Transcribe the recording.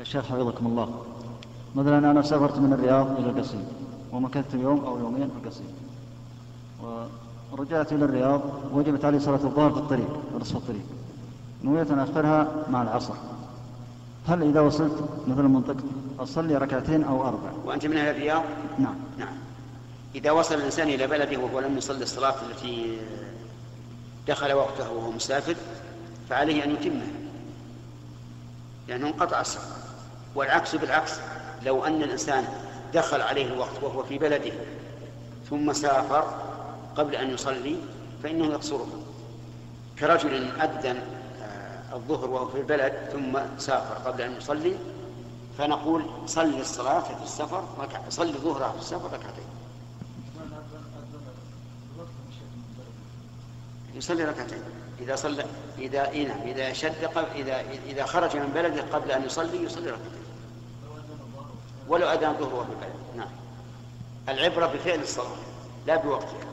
يا شيخ حفظكم الله. مثلا أنا سافرت من الرياض إلى القصيم ومكثت يوم أو يومين في القصيم. ورجعت إلى الرياض وجبت علي صلاة الظهر في الطريق في نصف الطريق. نويت أن أخرها مع العصر. هل إذا وصلت مثلا منطقة أصلي ركعتين أو أربع؟ وأنت من أهل الرياض؟ نعم. نعم. إذا وصل الإنسان إلى بلده وهو لم يصلي الصلاة التي دخل وقتها وهو مسافر فعليه أن يتمه. لأنه انقطع السفر. والعكس بالعكس لو أن الإنسان دخل عليه الوقت وهو في بلده ثم سافر قبل أن يصلي فإنه يقصره. كرجل أذن آه، الظهر وهو في البلد ثم سافر قبل أن يصلي فنقول صلي الصلاة في السفر صلي ظهرها في السفر ركعتين. يصلي ركعتين. إذا صلى إذا إيه نعم إذا شد إذا إذا خرج من بلده قبل أن يصلي يصلي ركعتين. ولو أذان الظهر وهو في البلد. نعم. العبرة بفعل الصلاة لا بوقتها.